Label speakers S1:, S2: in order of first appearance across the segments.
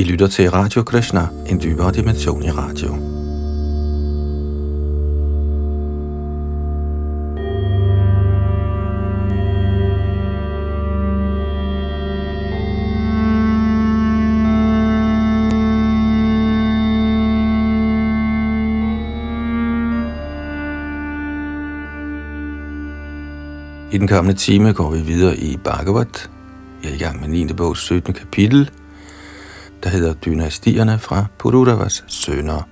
S1: I lytter til Radio Krishna, en dybere dimension i radio. I den kommende time går vi videre i Bhagavat. Jeg er i gang med 9. bogs 17. kapitel, der hedder Dynastierne fra Purudavas sønner.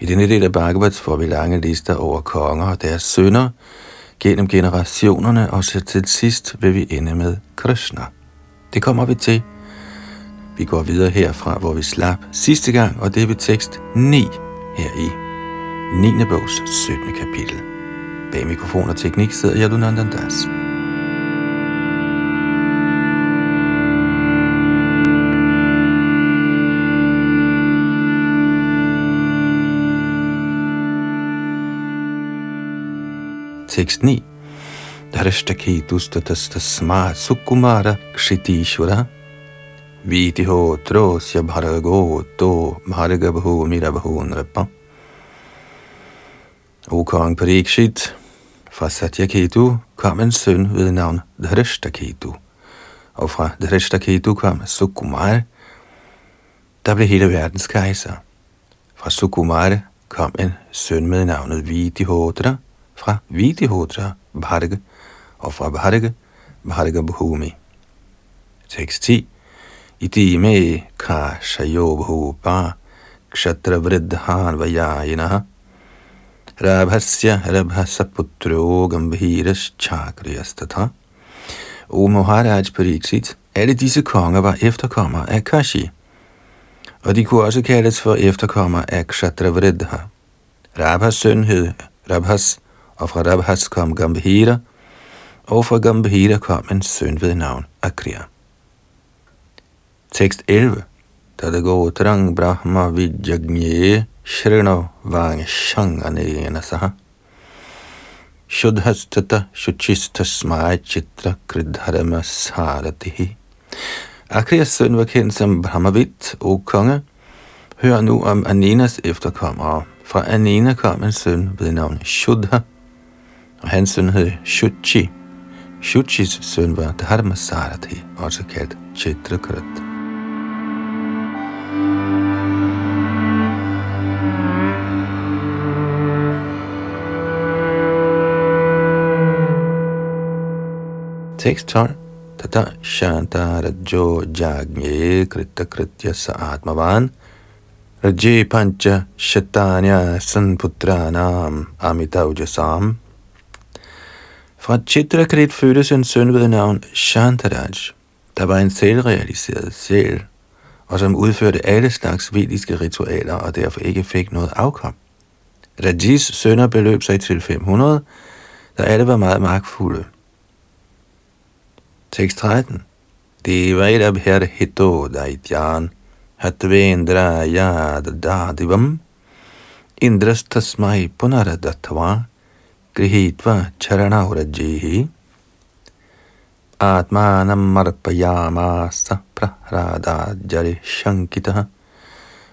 S1: I denne del af Bhagavats får vi lange lister over konger og deres sønner gennem generationerne, og så til sidst vil vi ende med Krishna. Det kommer vi til. Vi går videre herfra, hvor vi slap sidste gang, og det er ved tekst 9 her i 9. bogs 17. kapitel. Bag mikrofon og teknik sidder Yadunandandas. Das. Tekst 9. Dharashtaketustastasma sukumara kshitishvara Vidiho drosya bharago to bharagabhu mirabhu nrapa O kong Parikshit, fra Satyaketu kom en søn ved navn Dhrishtaketu, og fra Dhrishtaketu kom Sukumar, der blev hele verdens kejser. Fra Sukumar kom en søn med navnet Vidihodra, fra Vidihotra Bharga, og fra Bharga Bharga Bhumi. Tekst 10. Idime ka shayobhupa kshatra vridhan Rabhasya Rabhasaputro Gambhiras Chakriyastatha O Maharaj Pariksit, alle disse konger var efterkommere af Kashi, og de kunne også kaldes for efterkommere af Kshatravridha. Rabhas søn hed Rabhas, og fra Rabhas kom Gambhira, og fra Gambhira kom en søn ved navn Akriya. Tekst 11. Tadagotrang Brahma Vijagnye Shrino Vangshanganena Saha Shudhastata Shuchistasmai Chitra Kridharama Saratihi Akriyas søn var kendt som Brahmavit, o konge. Hør nu om Anenas efterkommere. Fra Anena kom en søn ved navn Shudha, og hans søn hed Shuchi. Shuchis søn var Dharma Sarati, også kaldt Chitrakrit. Tekst 12. Tata Shanta Rajo Jagnye Krita Kritya Saatmavan Raje Pancha Shatanya Sanputranam Amitavjasam fra Chitrakrit fødtes en søn ved navn Shantaraj, der var en selvrealiseret sjæl, og som udførte alle slags vediske ritualer og derfor ikke fik noget afkom. Rajis sønner beløb sig til 500, der alle var meget magtfulde. Tekst 13. Devairabhir hito daityan hatvendra yad dadivam indras tasmai punaradatva grihitva charanaurajihi atmanam marpayamasa prahrada jari shankita.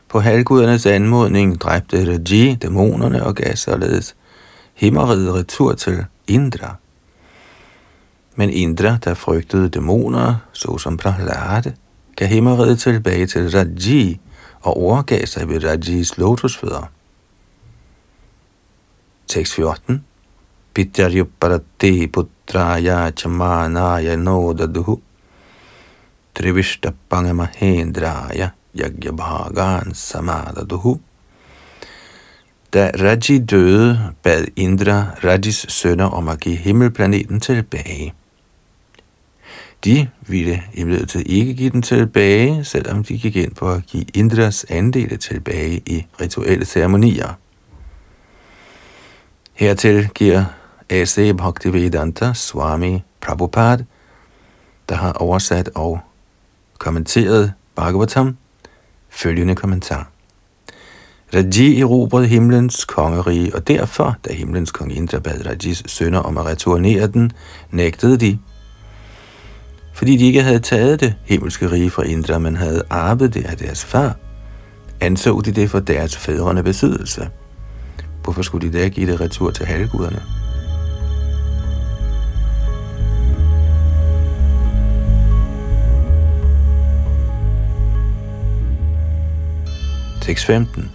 S1: På halvgudernes anmodning dræbte Raji dæmonerne og gav således himmeriget retur til Indra. Men Indra, der frygtede dæmoner, såsom Prahlade, gav himmeriget tilbage til Raji og overgav sig ved Rajis lotusfødder. Tekst 14. Pityarjuparate putraya chamanaya nodaduhu Trivishta pangamahendraya yagyabhagan samadaduhu Da Raji døde, bad Indra Rajis sønner om at give himmelplaneten tilbage. De ville imidlertid ikke give den tilbage, selvom de gik ind på at give Indras andele tilbage i rituelle ceremonier. Hertil giver A.C. Bhaktivedanta Swami Prabhupada, der har oversat og kommenteret Bhagavatam, følgende kommentar. Raji erobrede himlens kongerige, og derfor, da himlens kong Indra bad Rajis sønner om at returnere den, nægtede de. fordi de ikke havde taget det himmelske rige fra Indra, men havde arvet det af deres far, anså de det for deres fædrene besiddelse. Hvorfor skulle de da give det retur til halvguderne? Tekst 15.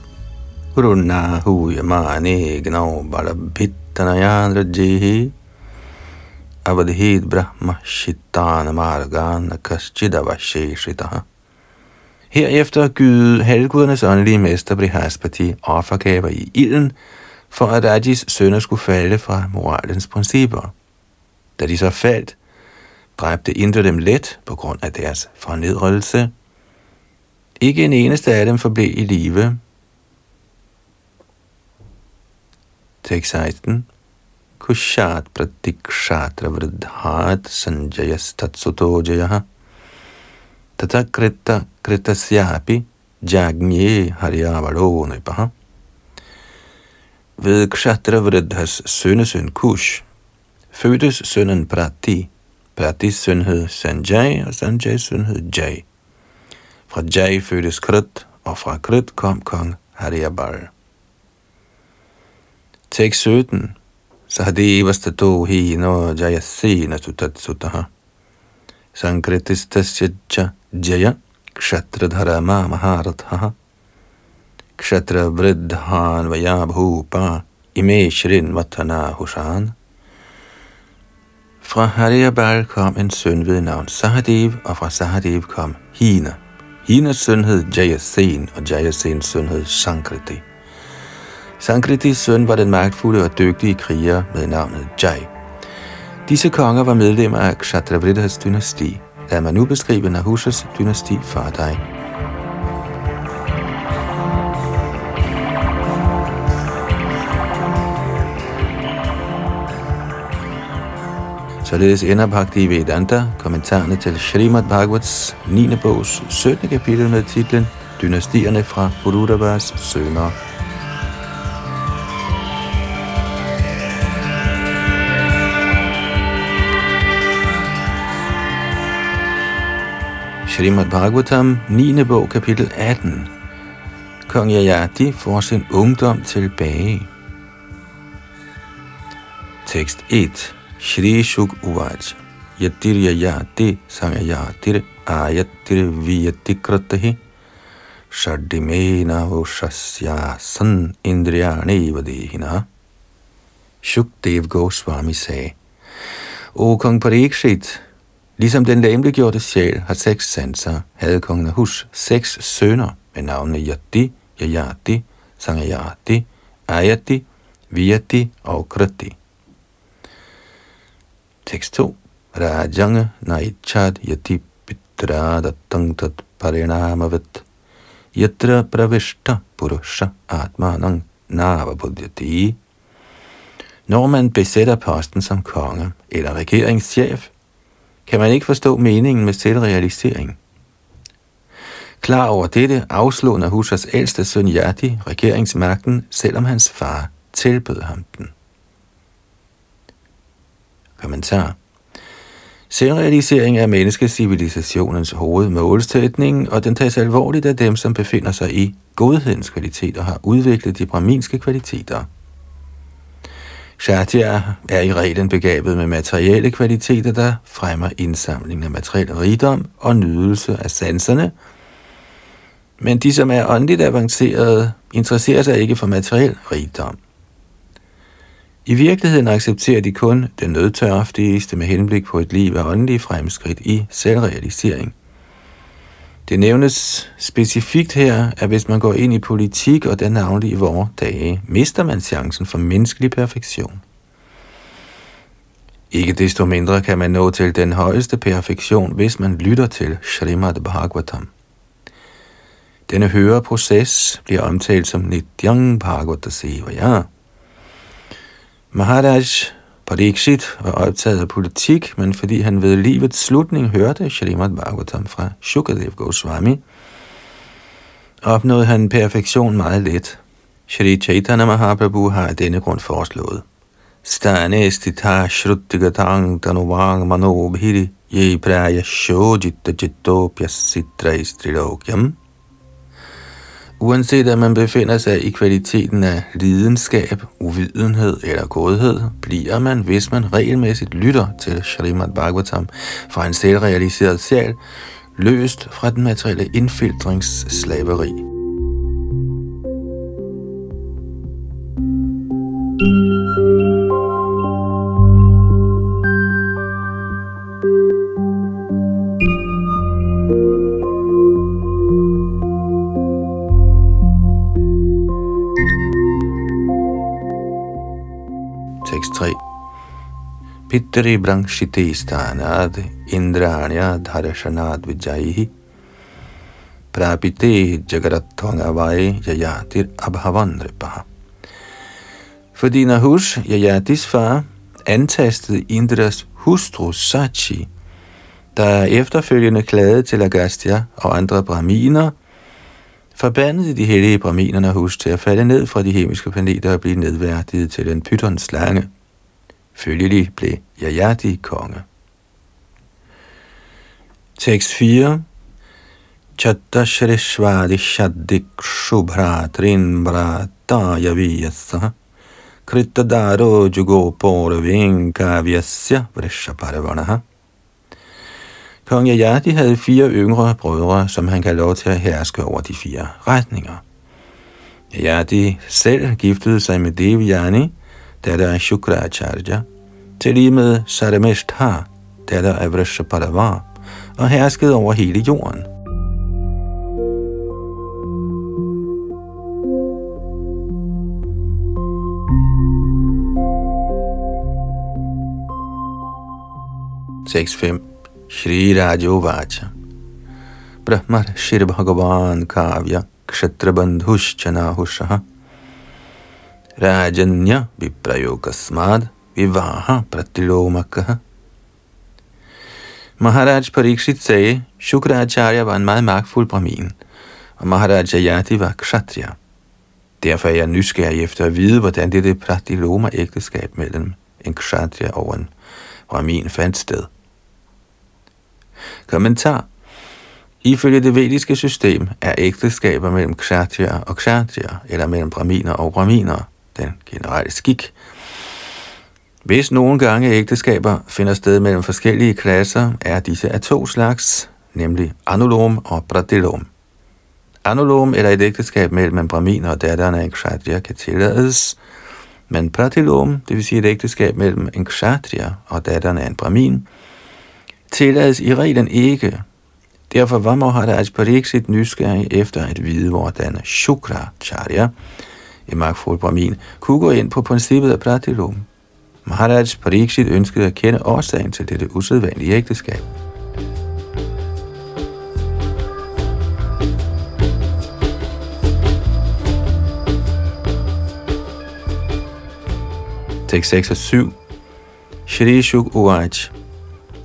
S1: Gurunahu yamane gnau balabhittanayandra jehi avadhit brahma shittana margana kaschidavasheshitaha. Herefter gyde halvgudernes åndelige mester Brihaspati offergaver i ilden, for at Rajis sønner skulle falde fra moralens principper. Da de så faldt, dræbte Indra dem let på grund af deres fornedrelse. Ikke en eneste af dem forblev i live. Tekst 16 Kushat pratikshatra vridhat sanjayas tatsutojayaha tata krita kritasyapi jagnye haryavado nipaha. Ved Kshatra Vridhas sønnesøn Kush fødtes sønnen Prati. Pratis søn hed Sanjay, og Sanjays søn hed Jay. Fra Jay fødtes Krit, og fra Krit kom kong Hariabar. Tekst 17. Sahadeva hi no jayasena tutatsutaha. Sankritistasya jaya kshatradharama maharathaha. Kshatra vridhan vaya bhupa ime shrin vatana hushan. Fra Hariabar kom en søn ved navn Sahadev, og fra Sahadev kom Hina. Hendes søn hed Jayasen, og Jayasens søn hed Sankriti. Sankritis søn var den magtfulde og dygtige kriger med navnet Jai. Disse konger var medlemmer af Kshatravridas dynasti. Lad mig nu beskrive Nahushas dynasti for dig. Således ender Bhakti Vedanta kommentarerne til Srimad Bhagavats 9. bogs 17. kapitel med titlen Dynastierne fra Purudavas sønner. Srimad Bhagavatam, 9. bog, kapitel 18. Kong Yayati får sin ungdom tilbage. Tekst 1. Shri Shuk Uvaj. Yatir Yayati Samyayatir Ayatir Viyati Kratahi. Shardimena Voshasya San Indriyane Vadehina. Shukdev Goswami sagde, O kong Parikshit, Ligesom den lemliggjorte sjæl har seks sanser, havde kongen Hus seks sønner med navnene Yati, Yayati, Sangayati, Ayati, Viyati og Krati. Tekst 2. Rajang naichad yati pitra dattang tat parinamavat yatra pravishta purusha atmanang navabuddhati. Når man besætter posten som konge eller regeringschef, kan man ikke forstå meningen med selvrealisering. Klar over dette afslog Nahusas ældste søn Yati regeringsmagten, selvom hans far tilbød ham den. Kommentar Selvrealisering er menneskecivilisationens hovedmålsætning, og den tages alvorligt af dem, som befinder sig i godhedens kvalitet og har udviklet de braminske kvaliteter. Shatya er i reglen begabet med materielle kvaliteter, der fremmer indsamling af materiel rigdom og nydelse af sanserne, men de, som er åndeligt avancerede, interesserer sig ikke for materiel rigdom. I virkeligheden accepterer de kun den nødtørftigste med henblik på et liv af åndelige fremskridt i selvrealisering. Det nævnes specifikt her, at hvis man går ind i politik, og den navnlig i vore dage, mister man chancen for menneskelig perfektion. Ikke desto mindre kan man nå til den højeste perfektion, hvis man lytter til Srimad Bhagavatam. Denne høreproces bliver omtalt som Nityang Bhagavata Sevaya. Maharaj Parikshit var optaget af politik, men fordi han ved livets slutning hørte Srimad Bhagavatam fra Shukadev Goswami, opnåede han perfektion meget let. Shri Chaitanya Mahaprabhu har af denne grund foreslået. Stane stita shruttigatang tanuvang manobhiri ye praya shojita jitopya sitra istrilokyam. Uanset at man befinder sig i kvaliteten af lidenskab, uvidenhed eller godhed, bliver man, hvis man regelmæssigt lytter til Srimad Bhagavatam fra en selvrealiseret sjæl, løst fra den materielle indfiltringsslaveri. Tekst 3 Pitri Brangshiti Stanad Indranya Dharashanad Vijaihi Prapite Jagarathangavai Yayatir Abhavan Ripaha Fordi Nahush, Yajatis far, antastede Indras hustru Sachi, der efterfølgende klagede til Agastya og andre brahminer, forbandede de hellige brahminerne hus til at falde ned fra de hemiske planeter og blive nedværdiget til en pythons slange. Følgelig blev Yayati konge. Tekst 4 Chattashrishvadi Shaddik Shubhratrin Brataya Vyasa Krittadaro Jugo Vinkavyasya Kavyasya Vrishaparvanaha Kong Yajati havde fire yngre brødre, som han gav lov til at herske over de fire retninger. Yajati selv giftede sig med Devyani, datter af Shukracharya, til lige med Sarameshtha, datter af Vrishapadava, og herskede over hele jorden. Tekst 5 Shri Rajo Vacha Brahmar Shri Bhagavan Kavya Kshatrabandhushchanahushaha Rajanya Viprayogasmad Vivaha Pratilomakaha Maharaj Pariksit sagde, Shukracharya var en meget magtfuld brahmin, og Maharaj Ayati var kshatriya. Derfor er jeg nysgerrig efter at vide, hvordan dette pratiloma-ægteskab mellem en kshatriya og en brahmin fandt sted. Kommentar Ifølge det vediske system er ægteskaber mellem kshatriya og kshatriya, eller mellem brahminer og brahminer, den generelle skik. Hvis nogle gange ægteskaber finder sted mellem forskellige klasser, er disse af to slags, nemlig anulom og pratilom. Anulom eller et ægteskab mellem en brahminer og datteren af en kshatriya kan tillades, men pratilom, det vil sige et ægteskab mellem en kshatriya og datteren af en brahmin, tillades i reglen ikke. Derfor var Maharaj Pariksit nysgerrig efter at vide, hvordan Shukracharya, i magtfuld brahmin, kunne gå ind på princippet af Pratilum. Maharaj Pariksit ønskede at kende årsagen til dette usædvanlige ægteskab. Tekst 6 og 7 Shri Shuk Uvaj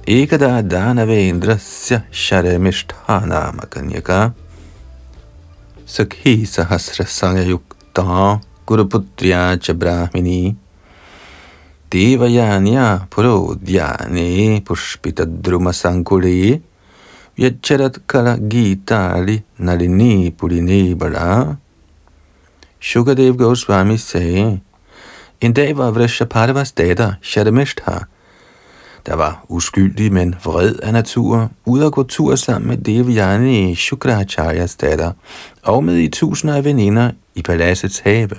S1: Ekada Danavendrasya Sharemishthanama Makanyaka Sakhi Sahasra Sangayukta Guruputriya Cha Brahmini Devayanya Purodhyane Pushpita Druma Sankule Vyacharat Kala Gitali Nalini Purine Bala Shukadev Goswami sagde, en dag var Vrishapardavas datter, Shadamishtha, der var uskyldig, men vred af natur, ud at gå tur sammen med Devyani Shukracharyas datter, og med i tusinder af veninder i paladsets have.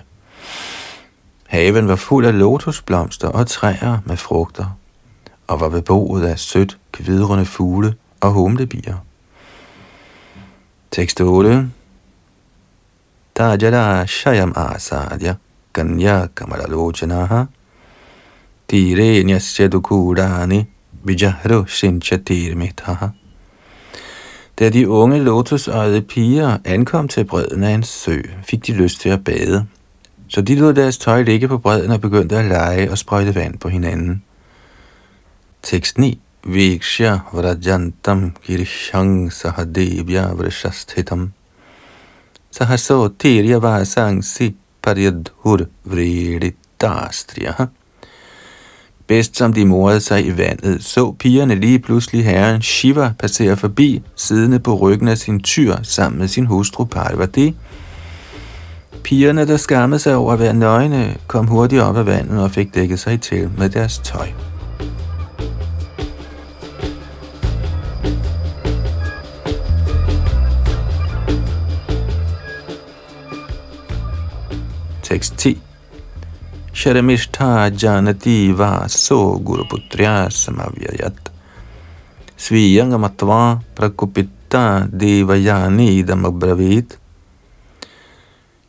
S1: Haven var fuld af lotusblomster og træer med frugter, og var beboet af sødt kvidrende fugle og humlebier. Tekst 8 Tajada Shayam Asadya Ganya Kamalalochanaha Tire Nyasya Dukurani Vijahro Sinchatir Da de unge lotusøjede piger ankom til bredden af en sø, fik de lyst til at bade. Så de lod deres tøj ligge på bredden og begyndte at lege og sprøjte vand på hinanden. Tekst 9. Viksha vrajantam girishang sahadevya vrishasthitam sahaso tirya vasangsi paryadhur vrididastriya. Bedst som de morede sig i vandet, så pigerne lige pludselig herren Shiva passere forbi, siddende på ryggen af sin tyr sammen med sin hustru Parvati. Pigerne, der skammede sig over at være nøgne, kom hurtigt op af vandet og fik dækket sig til med deres tøj. Tekst 10 Sharamishta janati vaso guruputrya samavyayat Sviyangamatva prakupitta devayani damabravit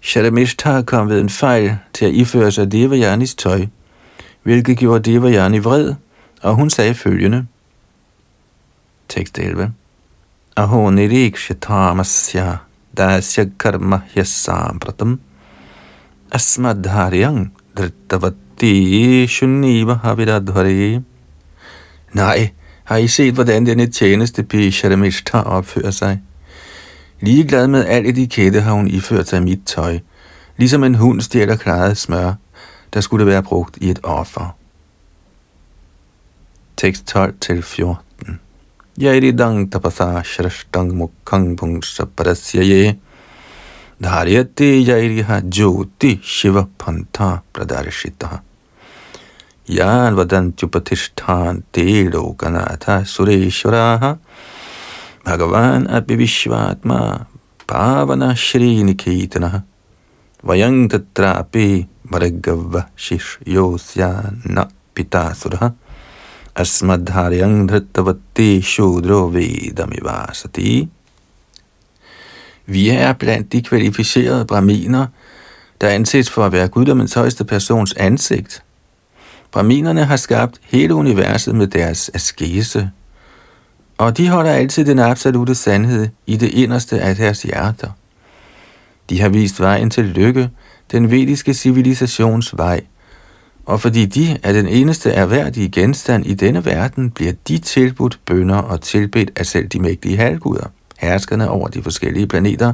S1: Sharamishta kom ved en fejl til at iføre sig Devayanis tøj, hvilket gjorde Devayani vred, og hun sagde følgende. Tekst 11. Aho nirikshatamasya dasya karma hyasampratam asmadharyang drittavati shuniva havidadhari. Nej, har I set, hvordan denne tjeneste pige Sharamishta opfører sig? Ligeglad med al etikette har hun iført sig mit tøj, ligesom en hund stjæler klaret smør, der skulle være brugt i et offer. Tekst 12 til 14. Yairidang tapasa shrashtang mukhang pungsha parasyaye धार्यते जैरिह ज्योति शिव पंथा प्रदर्शितः। यान् वदन्त्युपतिष्ठान् ते लोकनाथ सुरेश्वराः। भगवान् अपि विश्वात्मा पावनः श्रीनिकेतनः वयं तत्रापि भर्गव शिष्योऽस्य न पितासुरः अस्मद्धार्यं धृतवती शूद्रो वेदमिवासति। Vi er blandt de kvalificerede braminer, der anses for at være guddommens højeste persons ansigt. Braminerne har skabt hele universet med deres askese, og de holder altid den absolute sandhed i det inderste af deres hjerter. De har vist vejen til lykke, den vediske civilisations vej, og fordi de er den eneste erhverdige genstand i denne verden, bliver de tilbudt bønder og tilbedt af selv de mægtige halvguder herskerne over de forskellige planeter,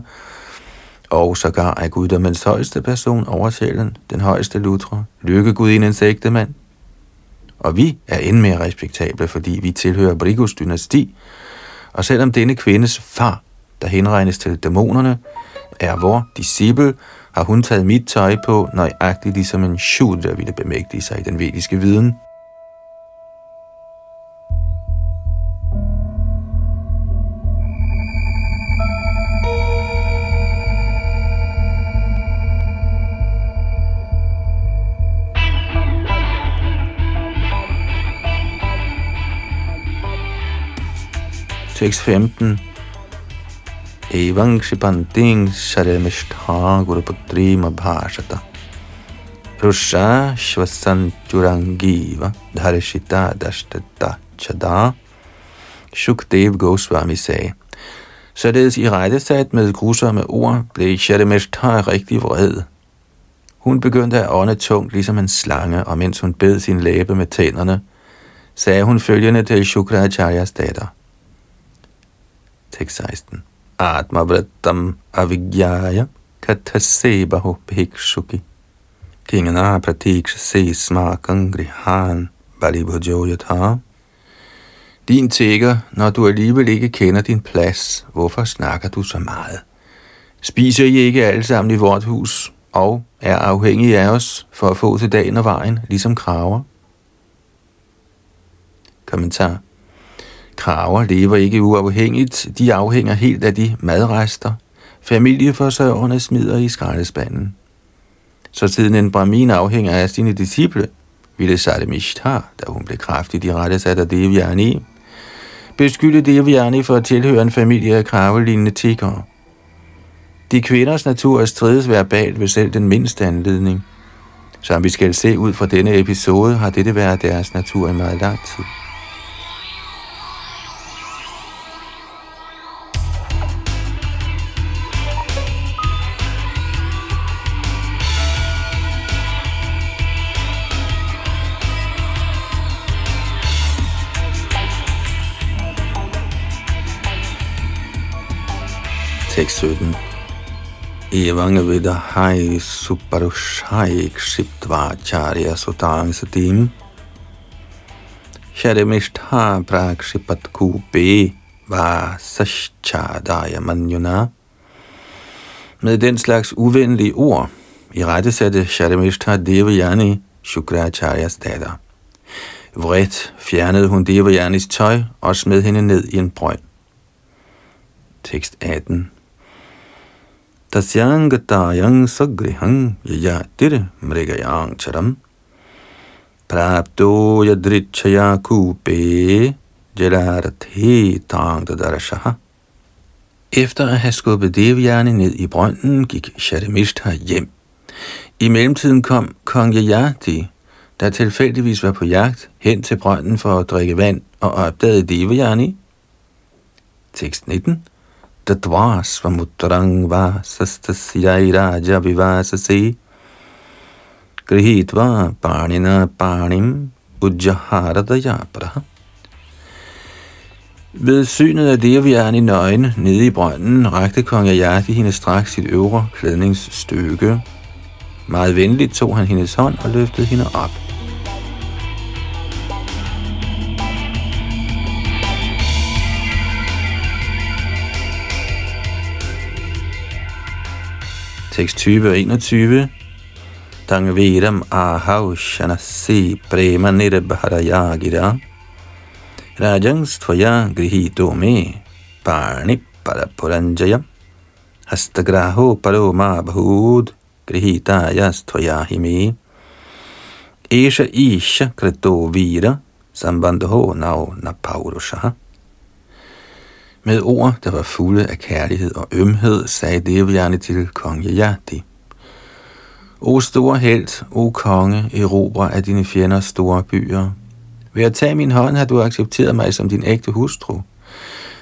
S1: og sågar er guddommens højeste person over sjælen, den højeste lutre, lykkegudindens ægtemand. Og vi er endnu mere respektable, fordi vi tilhører Brigus dynasti, og selvom denne kvindes far, der henregnes til dæmonerne, er vor disciple, har hun taget mit tøj på, nøjagtigt ligesom en shudra ville bemægtige sig i den vediske viden. Tekst 15. Evang Shipanting Sharemishtha Guruputri Mabhashata Rusha Shvasanturangiva Dharishita Dashtata Chada Shukdev Goswami sagde, Således i rettesat med grusomme ord blev Sharemishtha rigtig vred. Hun begyndte at ånde tungt ligesom en slange, og mens hun bed sin læbe med tænderne, sagde hun følgende til Shukracharyas datter – tekst 16. Atmavrattam avigyaya kathasebaho bhikshuki. Kingana pratikshase smakang grihan balibhujoyatha. Din tigger, når du alligevel ikke kender din plads, hvorfor snakker du så meget? Spiser I ikke alle sammen i vort hus, og er afhængige af os for at få til dagen og vejen, ligesom kraver? Kommentar Kraver lever ikke uafhængigt, de afhænger helt af de madrester, familieforsørgerne smider i skraldespanden. Så siden en brahmin afhænger af sine disciple, ville Sadamishtar, da hun blev kraftigt i rette sat af Devyani, beskylde Devyani for at tilhøre en familie af kravelignende tiggere. De kvinders natur strides verbalt ved selv den mindste anledning. Som vi skal se ud fra denne episode, har dette været deres natur i meget lang tid. Tekst 17. Evang vidahai suparushai kshiptva charya sutang satim Shademishtha prakshipat kube va sashchadaya manjuna. Med den slags uvenlige ord i rette satte Shademishtha Devayani Shukracharyas datter. Vredt fjernede hun Devayanis tøj og smed hende ned i en brønd. Tekst 18 Tasyang gatayang sagrihang yayatir mrigayang charam prapto yadrichaya kupe jalarthi tangdadarashaha. Efter at have skubbet Devyani ned i brønden, gik Sharimishtha hjem. I mellemtiden kom kong Yajati, der tilfældigvis var på jagt, hen til brønden for at drikke vand og opdagede Devyani. Tekst 19 Tatva svamutrang vasastasyai raja vivasasi grihitva panina panim ujjaharadayapra. Ved synet af Devyani nøgen nede i brønden, rakte kong Ayati hende straks sit øvre klædningsstykke. Meget venligt tog han hendes hånd og løftede hende op. Tekst 20 og 21. Tang vidam ahau shanasi prema nirbharayagira. Rajans tvaya grihito me parni parapuranjaya. Hastagraho paro ma bahud grihitayas tvaya himi. Esha isha krito vira sambandho nao napaurushaha. Med ord, der var fulde af kærlighed og ømhed, sagde Devjani til kong Yajati. O store held, o konge, erobre af dine fjenders store byer. Ved at tage min hånd har du accepteret mig som din ægte hustru.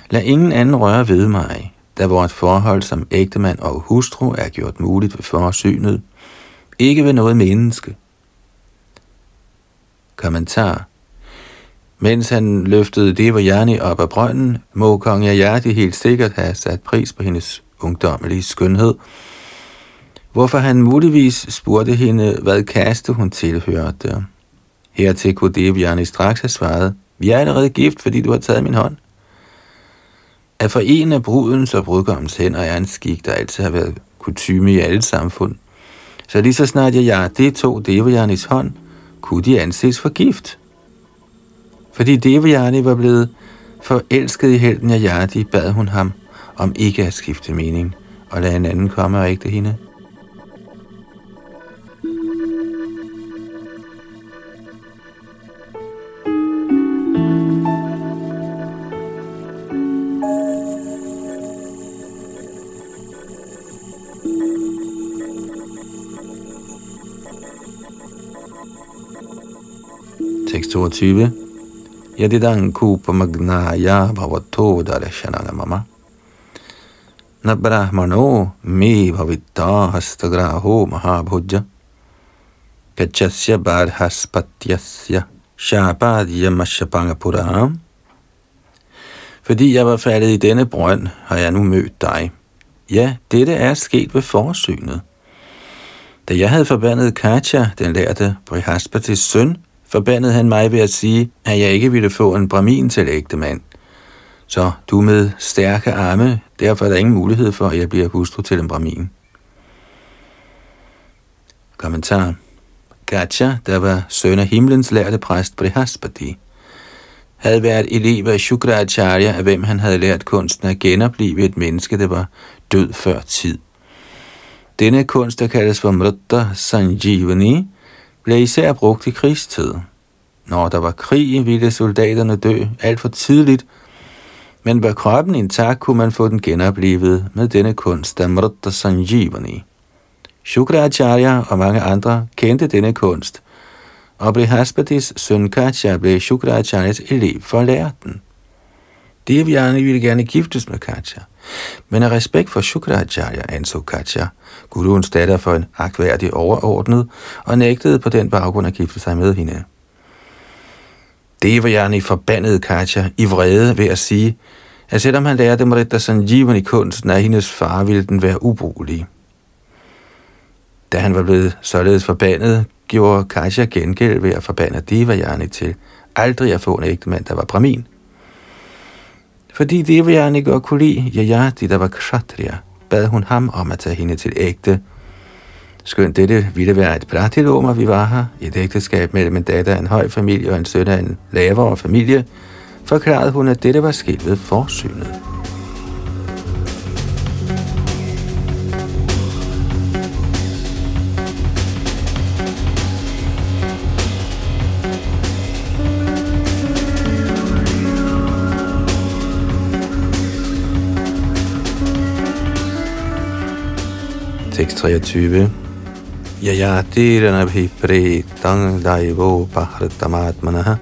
S1: Lad ingen anden røre ved mig, da vort forhold som ægtemand og hustru er gjort muligt ved forsynet, ikke ved noget menneske. Kommentar mens han løftede Devajani op af brønden, må kong Ayati helt sikkert have sat pris på hendes ungdommelige skønhed, hvorfor han muligvis spurgte hende, hvad kaste hun tilhørte. Hertil kunne Devajani straks have svaret, vi er allerede gift, fordi du har taget min hånd. At forene brudens og brudgommens hænder er en skik, der altid har været kutume i alle samfund. Så lige så snart jeg det tog Devajanis hånd, kunne de anses for gift. Fordi Devayani var blevet forelsket i helten af Yadi, bad hun ham om ikke at skifte mening og lade en anden komme og ægte hende. Tekst 22 yadidan Yadidang kupamagnaya bhavato darshananga mama. Na brahmano me bhavitta hastagraho mahabhujja. Kachasya barhaspatyasya shapadya mashapangapuram. Fordi jeg var faldet i denne brønd, har jeg nu mødt dig. Ja, dette er sket ved forsynet. Da jeg havde forbandet Katja, den lærte Brihaspatis søn, forbandede han mig ved at sige, at jeg ikke ville få en bramin til ægtemand. Så du med stærke arme, derfor er der ingen mulighed for, at jeg bliver hustru til en bramin. Kommentar. Gacha, der var søn af himlens lærte præst Brihaspati, havde været elev af Shukracharya, af hvem han havde lært kunsten at genopleve et menneske, der var død før tid. Denne kunst, der kaldes for Mrutta Sanjivani, blev især brugt i krigstid. Når der var krig, ville soldaterne dø alt for tidligt, men var kroppen intakt, kunne man få den genoplevet med denne kunst, Amrita Sanjivani. Shukracharya og mange andre kendte denne kunst, og Brihaspatis søn Katja blev Shukracharyas elev for at lære den. Devyani ville gerne giftes med Katja, men af respekt for Shukracharya anså Katja, guruens datter for en akværdig overordnet, og nægtede på den baggrund at gifte sig med hende. Devajani forbandede Katja i vrede ved at sige, at selvom han lærte Mrita Sanjivani kunsten af hendes far, ville den være ubrugelig. Da han var blevet således forbandet, gjorde Katja gengæld ved at forbande Devajani til aldrig at få en ægtemand, der var bramin fordi Devayani godt kunne lide Yayati, der var kshatriya, bad hun ham om at tage hende til ægte. Skønt dette ville være et pratiloma, vi var her, et ægteskab mellem en datter af en høj familie og en søn af en lavere familie, forklarede hun, at dette var sket ved forsynet. Tekst 23. Yayatirana tang daivo pahratamatmanaha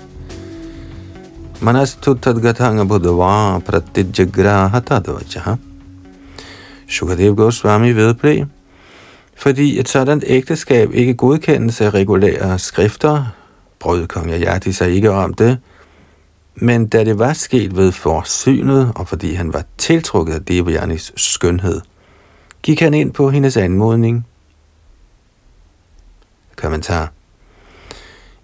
S1: Manastu tadgatanga buddhava pratidjagraha tadvachaha Shukadev Goswami vedblev, fordi et sådan ægteskab ikke godkendes af regulære skrifter, brød kong Yayati sig ikke om det, men da det var sket ved forsynet, og fordi han var tiltrukket af Devajanis skønhed, gik han ind på hendes anmodning. Kommentar.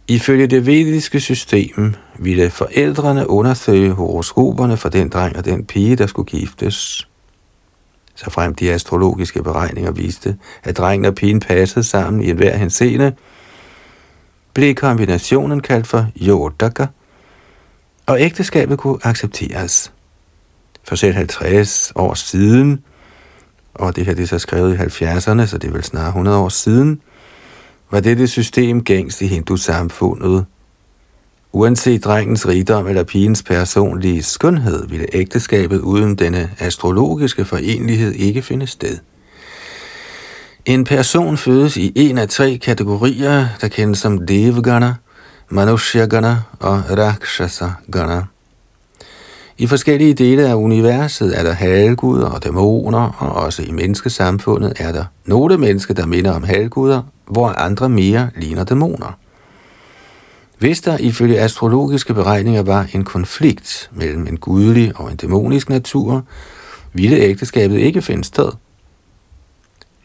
S1: Ifølge det vediske system ville forældrene undersøge horoskoperne for den dreng og den pige, der skulle giftes. Så frem de astrologiske beregninger viste, at drengen og pigen passede sammen i enhver henseende, blev kombinationen kaldt for Yodaka, og ægteskabet kunne accepteres. For selv 50 år siden og det her det er så skrevet i 70'erne, så det er vel snart 100 år siden, var dette system gængst i hindu-samfundet. Uanset drengens rigdom eller pigens personlige skønhed, ville ægteskabet uden denne astrologiske forenlighed ikke finde sted. En person fødes i en af tre kategorier, der kendes som Devgana, Manushyagana og Rakshasagana. I forskellige dele af universet er der halvguder og dæmoner, og også i menneskesamfundet er der nogle mennesker, der minder om halvguder, hvor andre mere ligner dæmoner. Hvis der ifølge astrologiske beregninger var en konflikt mellem en gudelig og en dæmonisk natur, ville ægteskabet ikke finde sted.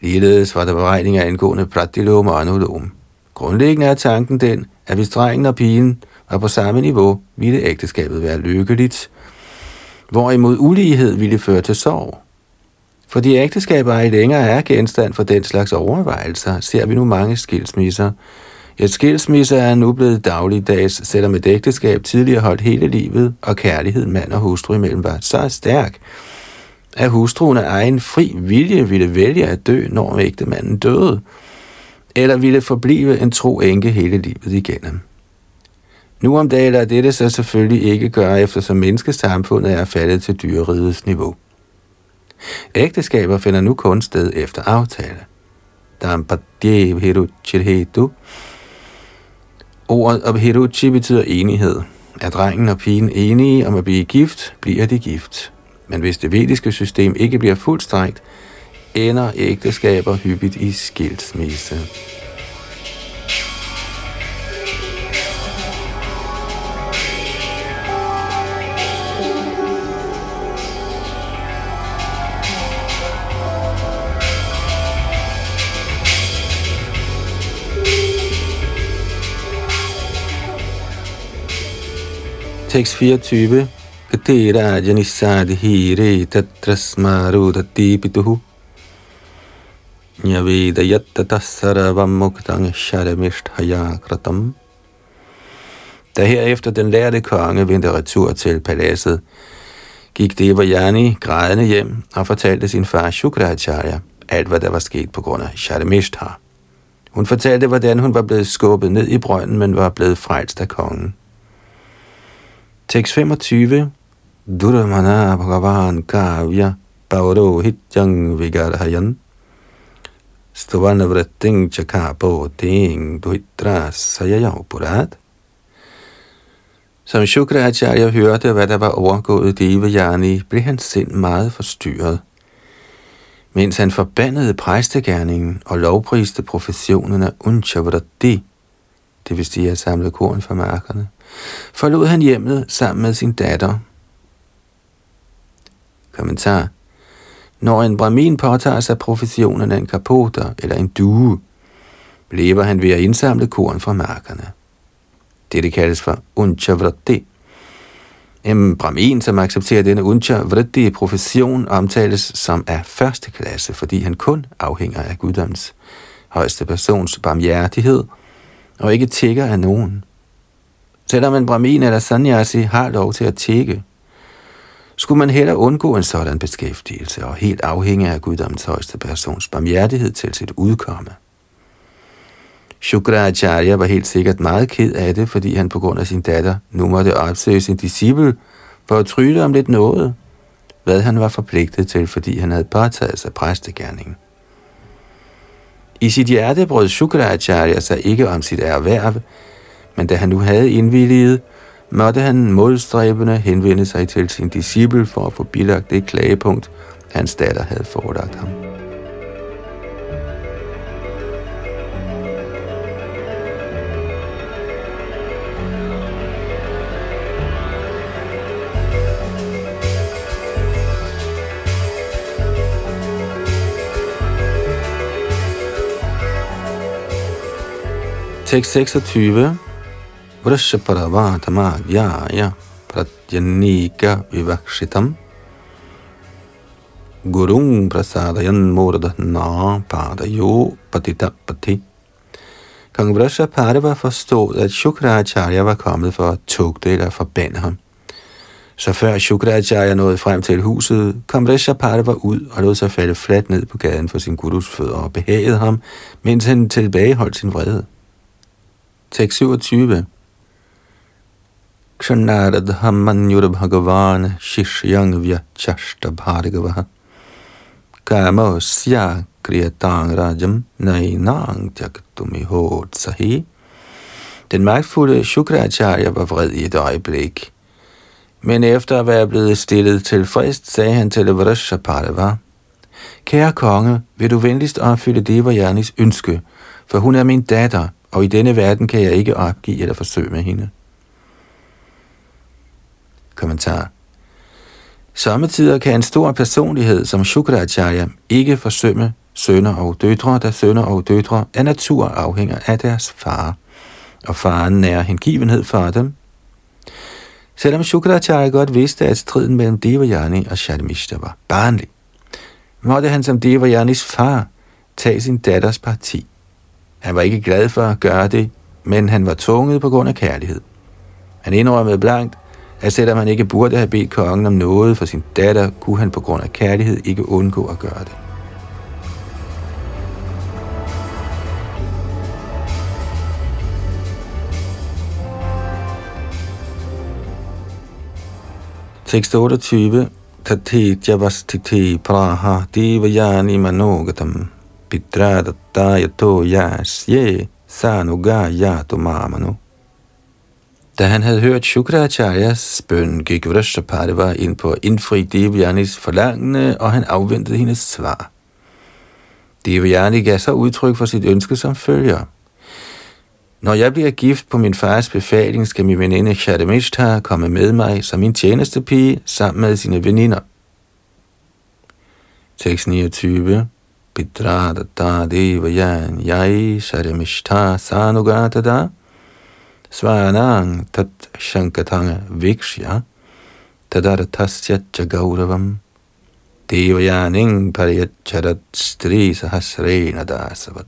S1: Ligeledes var der beregninger angående pratilom og anulom. Grundlæggende er tanken den, at hvis drengen og pigen var på samme niveau, ville ægteskabet være lykkeligt, hvorimod ulighed ville føre til sorg. Fordi ægteskaber ikke længere er genstand for den slags overvejelser, ser vi nu mange skilsmisser. Et skilsmisse er nu blevet dagligdags, selvom et ægteskab tidligere holdt hele livet, og kærligheden mand og hustru imellem var så stærk, at hustruen af egen fri vilje ville vælge at dø, når ægtemanden døde, eller ville forblive en tro enke hele livet igennem. Nu om dagen er dette så selvfølgelig ikke gøre, eftersom menneskesamfundet er faldet til dyreridets niveau. Ægteskaber finder nu kun sted efter aftale. Ordet Abhiruchi betyder enighed. Er drengen og pigen enige om at blive gift, bliver de gift. Men hvis det vediske system ikke bliver fuldt strengt, ender ægteskaber hyppigt i skilsmisse. Tekst 24. Katera janisadi hire tatrasmarudati pituhu. Nyaveda yattata saravam muktang haya kratam. Da herefter den lærte konge vendte retur til paladset, gik Devayani grædende hjem og fortalte sin far Shukracharya alt, hvad der var sket på grund af Sharamishta. Hun fortalte, hvordan hun var blevet skubbet ned i brønden, men var blevet frelst af kongen. Tekst 25. Duramana Bhagavan Kavya Pauro Hityang Vigarhayan Stovana Vratting Chakapo Ting Duhitra Sayayapurat Som Shukracharya hørte, hvad der var overgået Devayani, blev hans sind meget forstyrret. Mens han forbandede præstegærningen og lovpriste professionen af Unchavraddi, det vil sige at samle korn fra markerne, forlod han hjemmet sammen med sin datter. Kommentar. Når en brahmin påtager sig professionen af en kapoter eller en due, lever han ved at indsamle korn fra markerne. Dette kaldes for unchavrati. En brahmin, som accepterer denne unchavrati profession, omtales som af første klasse, fordi han kun afhænger af guddoms højeste persons barmhjertighed, og ikke tigger af nogen. Selvom en brahmin eller sannyasi har lov til at tække. skulle man heller undgå en sådan beskæftigelse og helt afhænge af guddommens højeste persons barmhjertighed til sit udkomme. Shukracharya var helt sikkert meget ked af det, fordi han på grund af sin datter nu måtte opsøge sin disciple for at trylle om lidt noget, hvad han var forpligtet til, fordi han havde påtaget sig præstegærningen. I sit hjerte brød Shukracharya sig ikke om sit erhverv, men da han nu havde indvilliget, måtte han modstræbende henvende sig til sin disciple for at få bilagt det klagepunkt, hans datter havde forelagt ham. Tekst 26 वृषपरवातमाज्ञाय प्रत्यन्नीकविवक्षितम् गुरुं प्रसादयन्मूर्धना padayo patitapati. Kong Vrishapati forstod, at Shukracharya var kommet for at tugte eller forbande ham. Så før Shukracharya nåede frem til huset, kom Vrishapati ud og lod sig falde fladt ned på gaden for sin gurus fødder og behagede ham, mens han tilbageholdt sin vrede. Tekst 27 क्षणारधमन्युर भगवान शिष्यंग व्यचष्ट भार्गव कामोस्या kriyatang rajam nainang tyakutumihot sahi. Den magtfulde Shukracharya var vred i et øjeblik. Men efter at være blevet stillet til frist, sagde han til Vrishapalava, Kære konge, vil du venligst opfylde Devajanis ønske, for hun er min datter, og i denne verden kan jeg ikke opgive eller forsøge med hende. Kommentar. Samtidig kan en stor personlighed som Shukracharya ikke forsømme sønner og døtre, da sønner og døtre af natur afhænger af deres far, og faren nærer hengivenhed for dem. Selvom Shukracharya godt vidste, at striden mellem Devayani og Shadmishta var barnlig, måtte han som Devayanis far tage sin datters parti. Han var ikke glad for at gøre det, men han var tvunget på grund af kærlighed. Han indrømmede blankt, at selvom han ikke burde have bedt kongen om noget for sin datter, kunne han på grund af kærlighed ikke undgå at gøre det. Tekst 28. Tati javastiti praha divayani manogatam pidradattayato yasye sanuga yato mamanu. Da han havde hørt Shukracharyas bøn, gik Vrishapadiva ind på at indfri Devayanis forlangende, og han afventede hendes svar. Devayani gav så udtryk for sit ønske som følger. Når jeg bliver gift på min fars befaling, skal min veninde Shadamishta komme med mig som min tjenestepige sammen med sine veninder. Tekst 29 Pidrada Devayan Yai Shadamishta Sanugatada Svaranang tat shankatanga vikshya tadartasya jagauravam devayaning pariyacharat stri sahasrena dasavat.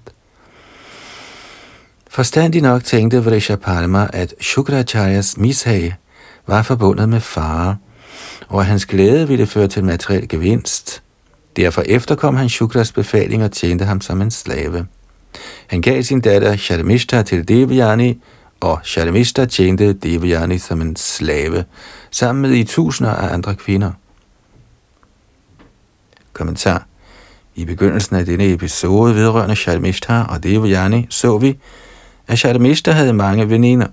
S1: Forstandig nok tænkte Vrishapalma, at Shukracharyas mishag var forbundet med fare, og at hans glæde ville føre til materiel gevinst. Derfor efterkom han Shukras befaling og tjente ham som en slave. Han gav sin datter Sharmishta til Devayani, og Shalimista tjente Devayani som en slave, sammen med i tusinder af andre kvinder. Kommentar. I begyndelsen af denne episode vedrørende Shalimista og Devayani så vi, at Shalimista havde mange veninder.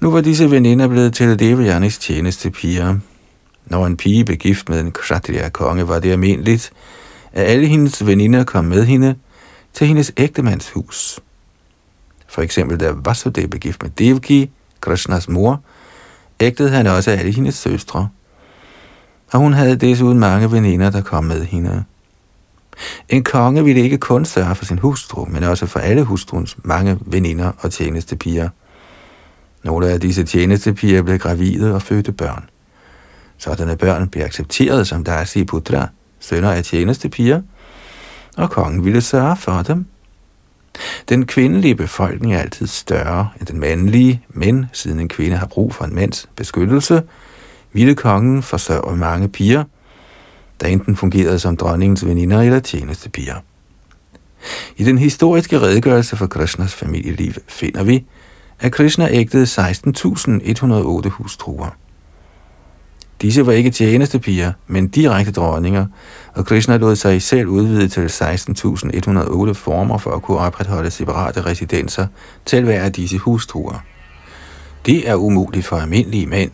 S1: Nu var disse veninder blevet til Devayanis tjeneste piger. Når en pige blev gift med en kshatriya konge, var det almindeligt, at alle hendes veninder kom med hende til hendes ægtemands hus. For eksempel da Vasudev blev gift med Devki, Krishnas mor, ægtede han også alle hendes søstre. Og hun havde desuden mange veninder, der kom med hende. En konge ville ikke kun sørge for sin hustru, men også for alle hustruens mange veninder og tjenestepiger. Nogle af disse tjenestepiger blev gravide og fødte børn. Sådanne børn blev accepteret som Dasi Putra, sønner af tjenestepiger, og kongen ville sørge for dem. Den kvindelige befolkning er altid større end den mandlige, men siden en kvinde har brug for en mands beskyttelse, ville kongen forsørge mange piger, der enten fungerede som dronningens veninder eller tjenestepiger. I den historiske redegørelse for Krishnas familieliv finder vi, at Krishna ægtede 16.108 hustruer. Disse var ikke tjenestepiger, men direkte dronninger, og Krishna lod sig selv udvide til 16.108 former for at kunne opretholde separate residenser til hver af disse hustruer. Det er umuligt for almindelige mænd.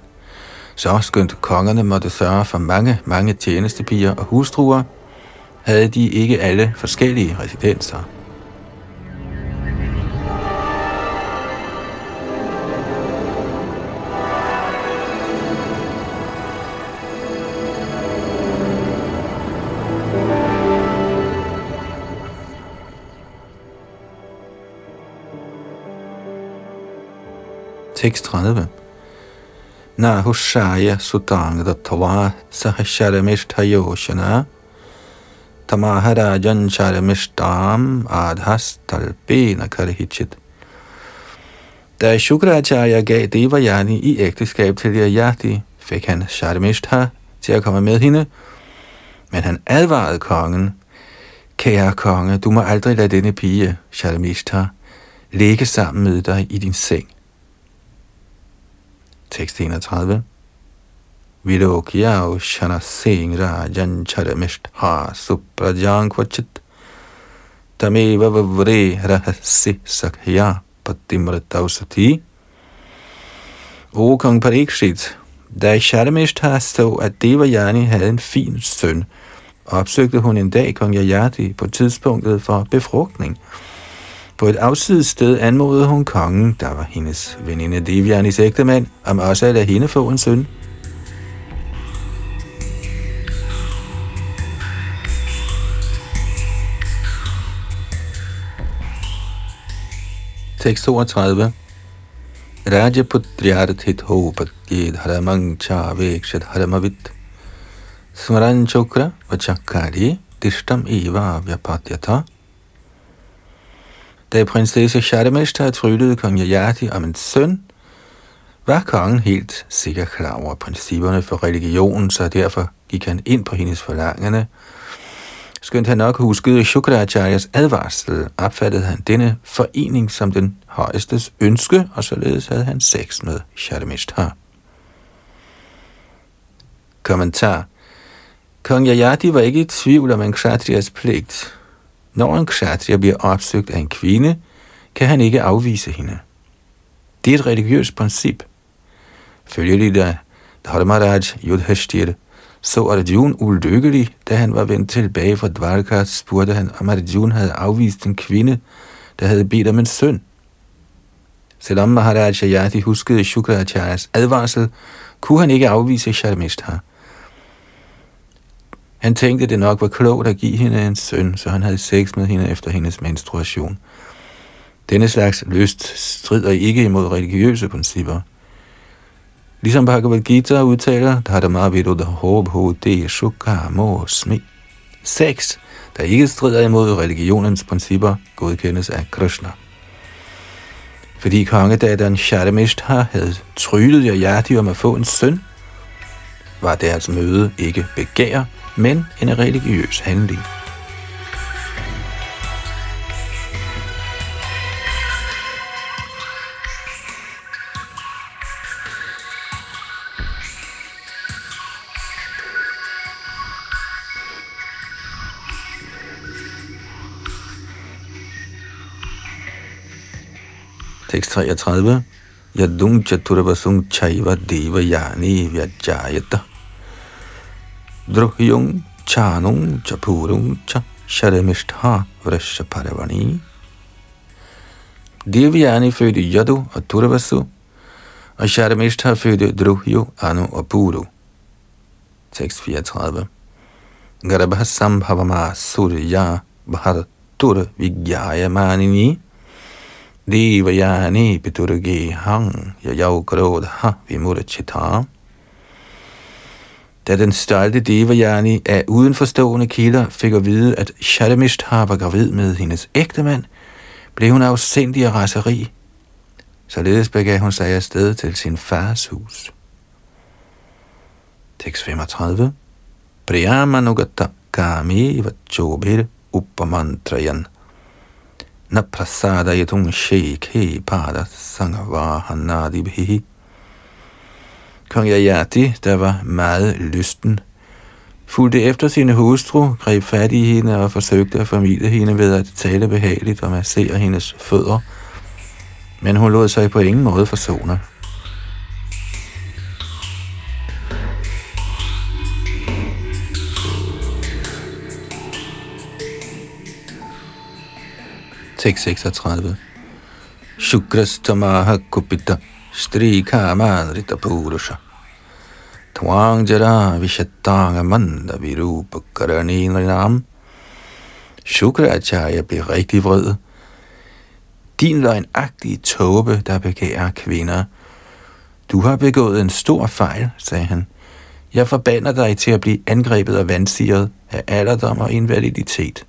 S1: Så skønt kongerne måtte sørge for mange, mange tjenestepiger og hustruer, havde de ikke alle forskellige residenser. Tekst 30. Na hushaya sutang dattva sahasharamishtayoshana tamaharajan charamishtam adhastalpena karhichit. Da Shukracharya gav Devayani i ægteskab til Yajati, fik han Sharmishtha til at komme med hende, men han advarede kongen, Kære konge, du må aldrig lade denne pige, Sharmishtha, ligge sammen med dig i din seng. Tekst 31. Vidokyao shana singra jancharamist ha suprajang kvachit tameva vavre rahasi sakhya patimratausati. O kong Parikshit, da Sharamishta så, at Devajani havde en fin søn, opsøgte hun en dag kong Yajati på tidspunktet for befrugtning – på et afsides sted anmodede hun kongen, der var hendes veninde Devianis ægtemand, om også at lade hende få en søn. Tekst 32 Rajaputriarthit hopatyed haramang chavekshat haramavit. Smaran chokra vachakari dishtam eva vyapatyata da prinsesse Shadameshta tryllede kong Yayati om en søn, var kongen helt sikker klar over principperne for religionen, så derfor gik han ind på hendes forlangende. Skønt han nok huskede Shukracharyas advarsel, opfattede han denne forening som den højestes ønske, og således havde han sex med Shadameshta. Kommentar Kong Yayati var ikke i tvivl om en kshatriyas pligt, når en kshatriya bliver opsøgt af en kvinde, kan han ikke afvise hende. Det er et religiøst princip. Følgelig da Dharmaraj Yudhishthir så Arjun ulykkelig, da han var vendt tilbage fra Dvarka, spurgte han, om Arjun havde afvist en kvinde, der havde bedt om en søn. Selvom Maharaj Yati huskede Shukracharyas advarsel, kunne han ikke afvise Sharmishtha. Han tænkte, det nok var klogt at give hende en søn, så han havde sex med hende efter hendes menstruation. Denne slags lyst strider ikke imod religiøse principper. Ligesom Bhagavad Gita udtaler, der har der meget vidt ud af mo smi. Sex, der ikke strider imod religionens principper, godkendes af Krishna. Fordi kongedatteren Shadamishtha havde tryllet Yayati om at få en søn, var deres møde ikke begær, men en religiøs handling. Tekst 33. Yadung chaturvasung chaiva deva yani vyajayata Druhyung Chanung Chapurung Cha Sharemishtha Vrasha Paravani. Devyani fødte Yadu og Turvasu, og Sharemishtha fødte Druhyu, Anu og Puru. Tekst 34. Garabha Sambhavama Surya Bharatur Vigyaya Manini Devayani Piturgi Hang Yajau Grodha Vimurachita. Da den stolte Devajani af udenforstående kilder fik at vide, at Shadamishtar var gravid med hendes ægtemand, blev hun afsindig af raseri. Således begav hun sig afsted til sin fars hus. Tekst 35 Priyamanugata kami vachobir upamantrayan na prasadayatung shekhe pada sangavahanadibhihi Kong Yayati, der var meget lysten, fulgte efter sine hustru, greb fat i hende og forsøgte at formidle hende ved at tale behageligt og massere hendes fødder, men hun lod sig på ingen måde forsone. Tekst 36. Shukrastamaha kupita strikamadrita purusha. Tvang jara vishatanga manda virupa karaninam. Shukracharya blev rigtig vred. Din løgnagtige tåbe, der begærer kvinder. Du har begået en stor fejl, sagde han. Jeg forbander dig til at blive angrebet og vandsiret af alderdom og invaliditet.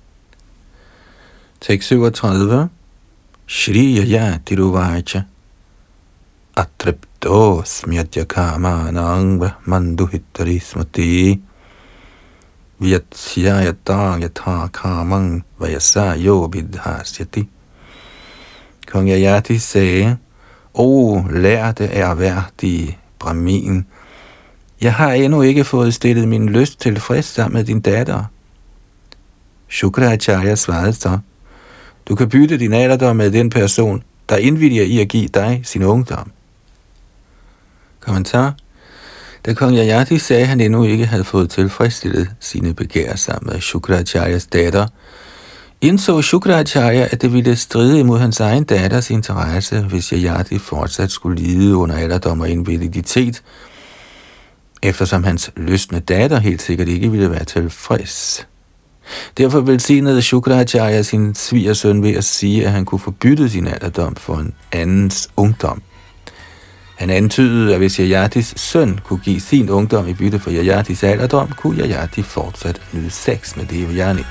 S1: Tekst 37. Shri Yaya Tiruvacha Atripto Smyatya Kamanang Brahmandu Hittari Smati Vyatsya Yata Yata Kamang Vayasa Yo Vidhasyati Kong Yayati sagde, O lærte er Brahmin, jeg har endnu ikke fået stillet min lyst tilfreds sammen med din datter. Shukracharya svarede så, du kan bytte din alderdom med den person, der indvilliger i at give dig sin ungdom. Kommentar. Da kong Yayati sagde, at han endnu ikke havde fået tilfredsstillet sine begær sammen med Shukracharyas datter, indså Shukracharya, at det ville stride imod hans egen datters interesse, hvis Yayati fortsat skulle lide under alderdom og invaliditet, eftersom hans lystne datter helt sikkert ikke ville være tilfreds. Derfor velsignede Shukracharya sin svigersøn ved at sige, at han kunne forbytte sin alderdom for en andens ungdom. Han antydede, at hvis Yayatis søn kunne give sin ungdom i bytte for Yayatis alderdom, kunne Yayati fortsat nyde sex med Devayani.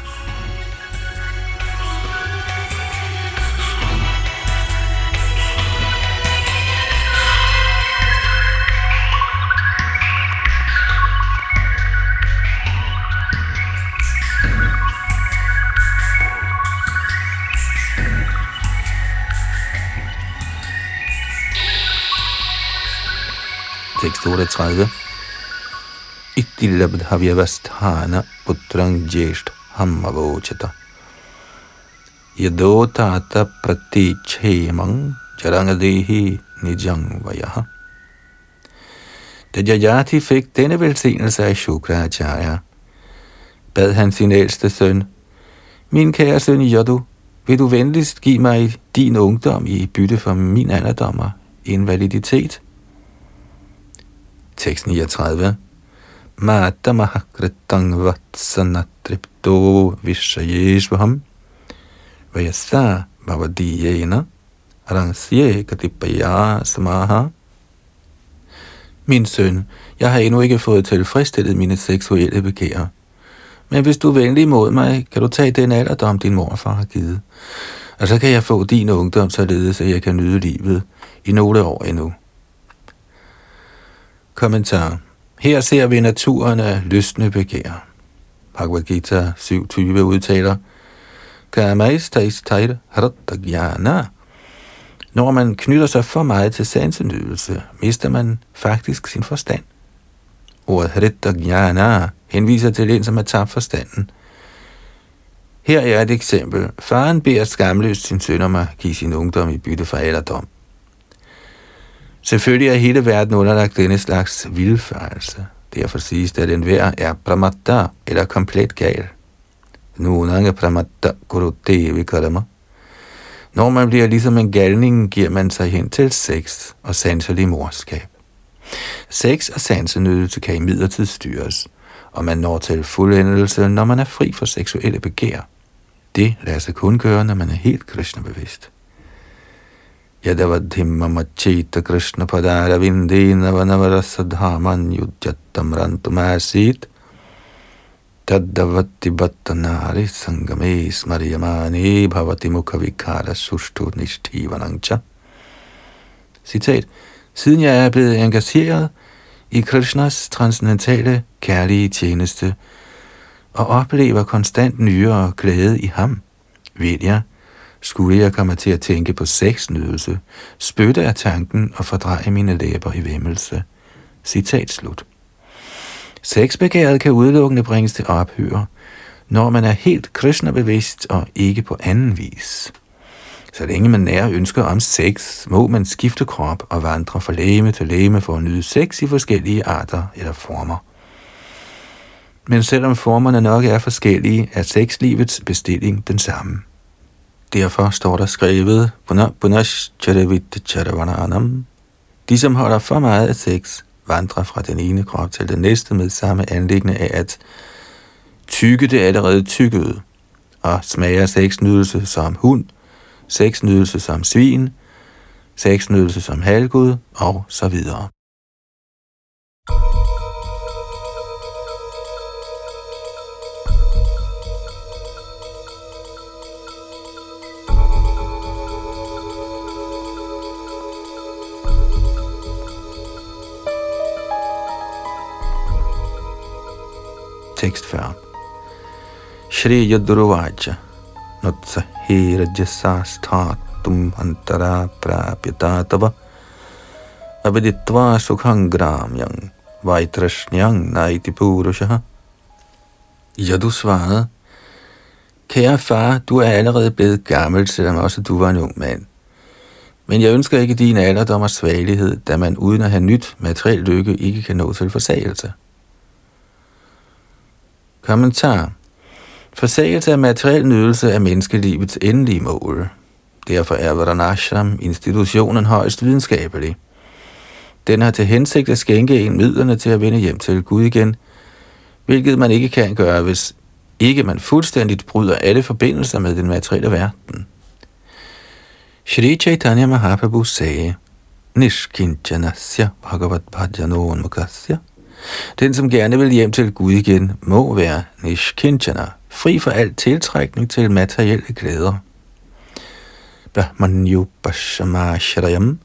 S1: Tekst 38. Ittilabdhavyavasthana putrang jesht hammavochata. Yadotata pratichemang jarangadehi nijang vayaha. Da Jajati fik denne velsignelse af Shukracharya, bad han sin ældste søn, Min kære søn Yadu, vil du venligst give mig din ungdom i bytte for min alderdom og invaliditet? Tekst 39. Mata mahakritang vatsanatripto vishayeshvaham vayasa bhavadiyena rangsye katipaya samaha. Min søn, jeg har endnu ikke fået tilfredsstillet mine seksuelle begær. Men hvis du er venlig mod mig, kan du tage den alderdom, din morfar har givet. Og så kan jeg få din ungdom, således at jeg kan nyde livet i nogle år endnu. Kommentar. Her ser vi naturen af lystne begær. Bhagavad Gita 7.20 udtaler, Når man knytter sig for meget til sansenydelse, mister man faktisk sin forstand. Ordet hrittagyana henviser til en, som har tabt forstanden. Her er et eksempel. Faren beder skamløst sin søn om at give sin ungdom i bytte for alderdom. Selvfølgelig er hele verden underlagt denne slags vildfarelse. Derfor siges det, at enhver er pramatta, eller komplet gal. Nunanga pramatta kurudevi karma. Når man bliver ligesom en galning, giver man sig hen til sex og sanselig morskab. Sex og sansenydelse kan imidlertid styres, og man når til fuldendelse, når man er fri for seksuelle begær. Det lader sig kun gøre, når man er helt Krishna-bevidst. Yadavadhimma machita krishna padara vindena vanavarasadhaman yudjattam rantumasit Tadavati Bhattanari Sangame Bhavati Citat. Siden jeg er blevet engageret i Krishnas transcendentale kærlige tjeneste og oplever konstant nyere glæde i ham, ved jeg, skulle jeg komme til at tænke på sexnydelse, spytte af tanken og fordreje mine læber i væmmelse. Citat slut. Sexbegæret kan udelukkende bringes til ophør, når man er helt kristnebevidst og ikke på anden vis. Så længe man nærer ønsker om sex, må man skifte krop og vandre fra læme til læme for at nyde sex i forskellige arter eller former. Men selvom formerne nok er forskellige, er sexlivets bestilling den samme. Derfor står der skrevet, De, som holder for meget af sex, vandrer fra den ene krop til den næste med samme anlæggende af at tykke det allerede tykkede, og smager sexnydelse som hund, sexnydelse som svin, sexnydelse som halvgud og så videre. Tekst før. Shri Yaduruvaja Nutsahirajasasthatum antara prapyata tava Abhiditva sukhang gramyang Vaitrashnyang naiti purushaha Yadu svarede, Kære far, du er allerede blevet gammel, selvom også du var en ung mand. Men jeg ønsker ikke din alderdom og svagelighed, da man uden at have nyt materiel lykke ikke kan nå til forsagelse. Kommentar. Forsagelse af materiel nydelse er menneskelivets endelige mål. Derfor er Varanashram institutionen højst videnskabelig. Den har til hensigt at skænke en midlerne til at vende hjem til Gud igen, hvilket man ikke kan gøre, hvis ikke man fuldstændigt bryder alle forbindelser med den materielle verden. Shri Chaitanya Mahaprabhu sagde, Nishkinchanasya Bhagavat Bhajano Mukasya den, som gerne vil hjem til Gud igen, må være nishkinchana, fri for al tiltrækning til materielle glæder. Brahmanyupashamashrayam.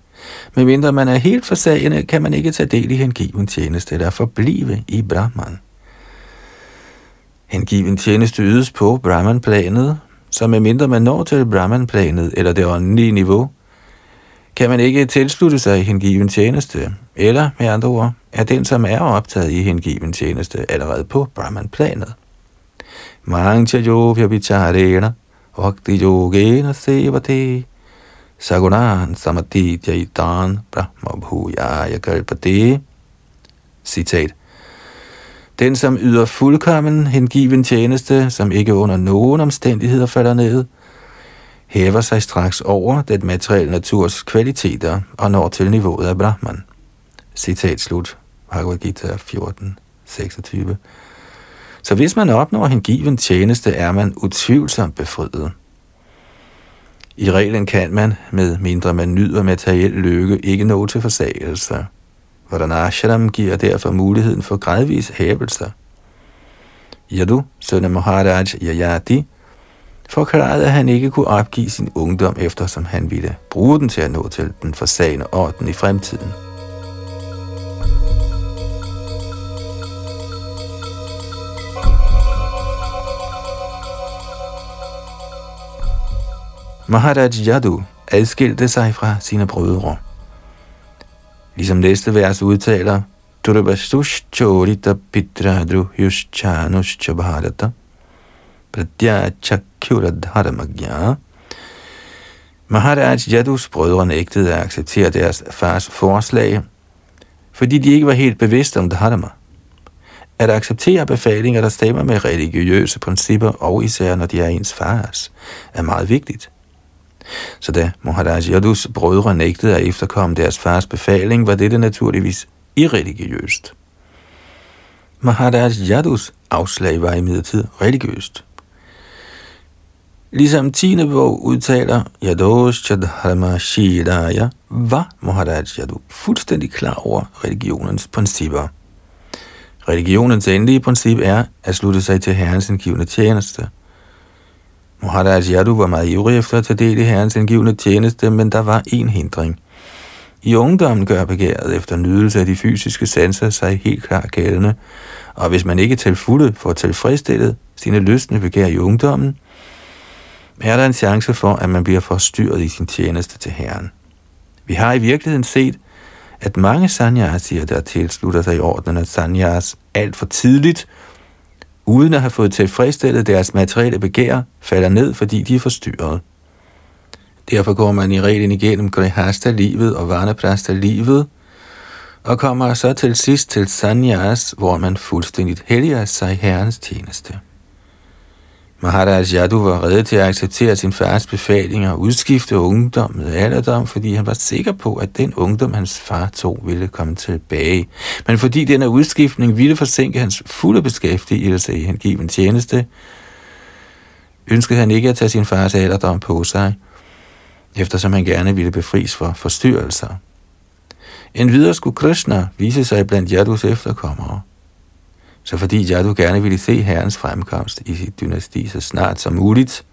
S1: Medmindre man er helt forsagende, kan man ikke tage del i hengiven tjeneste eller forblive i Brahman. Hengiven tjeneste ydes på Brahman-planet, så medmindre man når til Brahman-planet eller det åndelige niveau, kan man ikke tilslutte sig hengiven tjeneste, eller med andre ord, er den, som er optaget i hengiven tjeneste allerede på Brahman-planet. Mancha yovya vicharena, vakti yogena sevate, sagunan samati jaitan brahma bhujaya kalpate. Citat. Den, som yder fuldkommen hengiven tjeneste, som ikke under nogen omstændigheder falder ned, hæver sig straks over den materielle naturs kvaliteter og når til niveauet af Brahman. Citat slut. Bhagavad Gita 14, 26. Så hvis man opnår hengiven tjeneste, er man utvivlsomt befriet. I reglen kan man, med mindre man nyder materiel lykke, ikke nå til forsagelse. Varanashram giver derfor muligheden for gradvis hævelser. Yadu, søn af Maharaj Yayati, forklarede, at han ikke kunne opgive sin ungdom, eftersom han ville bruge den til at nå til den forsagende orden i fremtiden. Maharaj Yadu adskilte sig fra sine brødre. Ligesom næste vers udtaler, Turabasush chorita pitradru yushchanus chabharata pradyachakyuradharamagya. Maharaj Yadus brødre nægtede at acceptere deres fars forslag, fordi de ikke var helt bevidste om dharma. At acceptere befalinger, der stemmer med religiøse principper, og især når de er ens fars, er meget vigtigt. Så da Maharaj Yadus brødre nægtede at efterkomme deres fars befaling, var dette naturligvis irreligiøst. Maharaj Yadus afslag var imidlertid religiøst. Ligesom 10. bog udtaler Yadosh Chadharma Shiraya, var Maharaj Yadu fuldstændig klar over religionens principper. Religionens endelige princip er at slutte sig til Herrens indgivende tjeneste. Maharaj altså, Yadu var meget ivrig efter at tage del i Herrens indgivende tjeneste, men der var en hindring. I ungdommen gør begæret efter nydelse af de fysiske sanser sig helt klart gældende, og hvis man ikke til fulde får tilfredsstillet sine lystende begær i ungdommen, er der en chance for, at man bliver forstyrret i sin tjeneste til Herren. Vi har i virkeligheden set, at mange sanyasier, der tilslutter sig i ordenen af sanyas alt for tidligt, uden at have fået tilfredsstillet deres materielle begær, falder ned, fordi de er forstyrret. Derfor går man i reglen igennem grihasta-livet og vanaprasta-livet, og kommer så til sidst til sanyas, hvor man fuldstændigt helliger sig herrens tjeneste. Maharaj Yadu var reddet til at acceptere sin fars befalinger og udskifte ungdom med alderdom, fordi han var sikker på, at den ungdom, hans far tog, ville komme tilbage. Men fordi denne udskiftning ville forsinke hans fulde beskæftigelse i hengiven tjeneste, ønskede han ikke at tage sin fars alderdom på sig, eftersom han gerne ville befries for forstyrrelser. En videre skulle Krishna vise sig blandt Yadus efterkommere. Så fordi Jadu gerne ville se herrens fremkomst i sit dynasti så snart som muligt,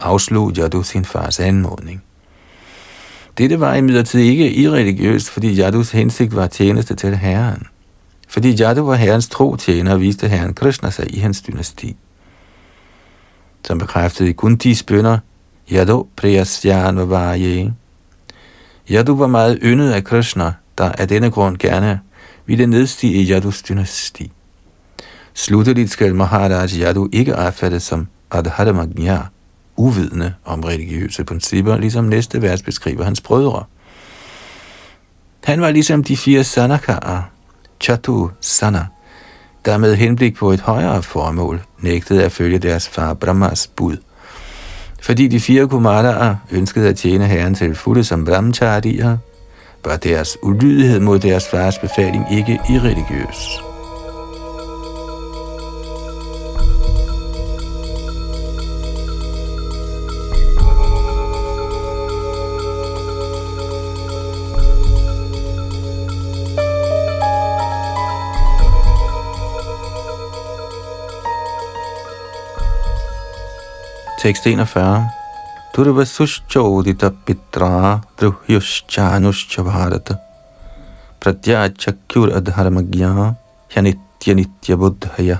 S1: afslog Jadu sin fars anmodning. Dette var imidlertid ikke irreligiøst, fordi Jadus hensigt var tjeneste til herren. Fordi Jadu var herrens tro tjener, viste herren Krishna sig i hans dynasti. Som bekræftede i Kuntis bønder, Yadu Priyasyan Vavaye. Yadu var meget yndet af Krishna, der af denne grund gerne ville nedstige i Yadus dynasti. Slutteligt skal Maharaj Yadu ikke opfattes som Adharamagnya, uvidende om religiøse principper, ligesom næste vers beskriver hans brødre. Han var ligesom de fire sanakarer, Chatu Sana, der med henblik på et højere formål nægtede at følge deres far Brahmas bud. Fordi de fire kumaraer ønskede at tjene herren til fulde som brahmacharier, var deres ulydighed mod deres fars befaling ikke irreligiøs. Tekst 41 Turvasushchodita pitra druhyushchanushcha bharata pratyachakyur adharmagya yanitya nitya buddhaya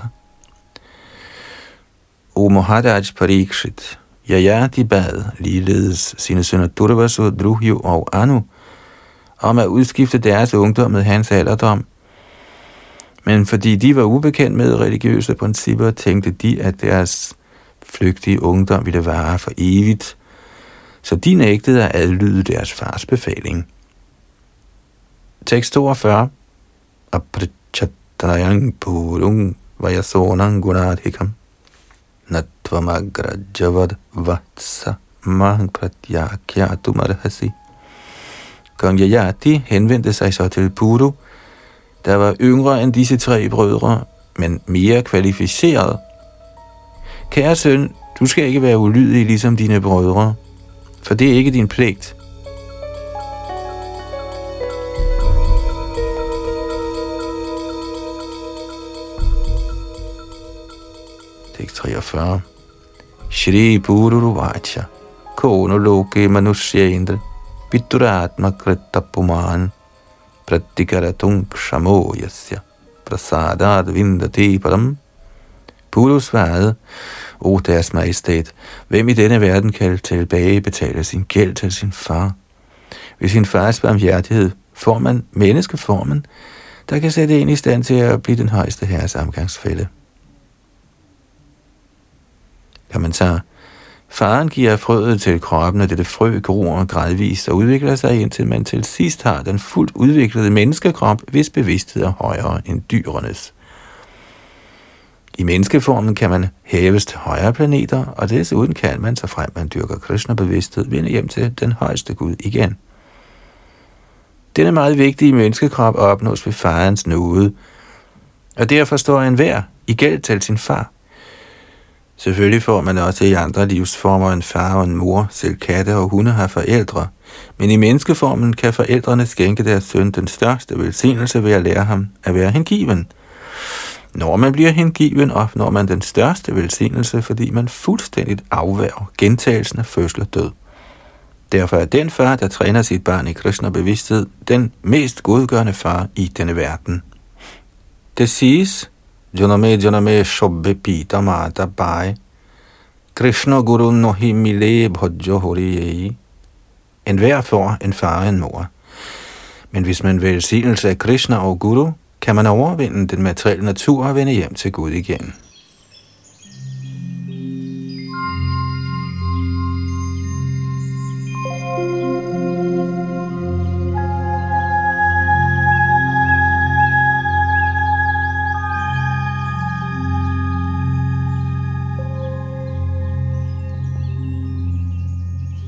S1: O Maharaj Parikshit, Yayati bad ligeledes sine sønner Durvasu, Druhyu og Anu om at udskifte deres ungdom med hans alderdom. Men fordi de var ubekendt med religiøse principper, tænkte de, at deres flygtige ungdom ville vare for evigt, så de nægtede at adlyde deres fars befaling. Tekst 42 Aprichatrayang purung vayasonang gunadhikam natvamagrajavad vatsa mang pratyakyatum arhasi. Kong Yajati henvendte sig så til Puru, der var yngre end disse tre brødre, men mere kvalificeret. Kære søn, du skal ikke være ulydig ligesom dine brødre for det er ikke din pligt. Tekst 43. Shri Pururu Vacha Kono Loke Indra Pituratma Kritapuman Pratikaratung Shamo Yasya Prasadad Vindati Param Puru svarede, O deres majestæt, hvem i denne verden kan tilbage betale sin gæld til sin far? Ved sin fars barmhjertighed får man menneskeformen, der kan sætte en i stand til at blive den højeste herres omgangsfælde. Kommentar. Faren giver frøet til kroppen, og dette frø gror gradvist og udvikler sig, indtil man til sidst har den fuldt udviklede menneskekrop, hvis bevidsthed er højere end dyrenes. I menneskeformen kan man hæves til højere planeter, og desuden kan man, så frem man dyrker Krishna-bevidsthed, vende hjem til den højeste Gud igen. Denne meget vigtige menneskekrop opnås ved farens nåde, og derfor står enhver i gæld til sin far. Selvfølgelig får man også i andre livsformer en far og en mor, selv katte og hunde har forældre. Men i menneskeformen kan forældrene skænke deres søn den største velsignelse ved at lære ham at være hengiven. Når man bliver hengiven, opnår man den største velsignelse, fordi man fuldstændigt afværger gentagelsen af fødsel og død. Derfor er den far, der træner sit barn i kristen bevidsthed, den mest godgørende far i denne verden. Det siges, Janame Janame Shobbe Pita Mata Bai, Krishna Guru Nohi Mile Bhodjo Hori En hver får en far og en mor. Men hvis man velsignelse af Krishna og Guru, kan man overvinde den materielle natur og vende hjem til Gud igen.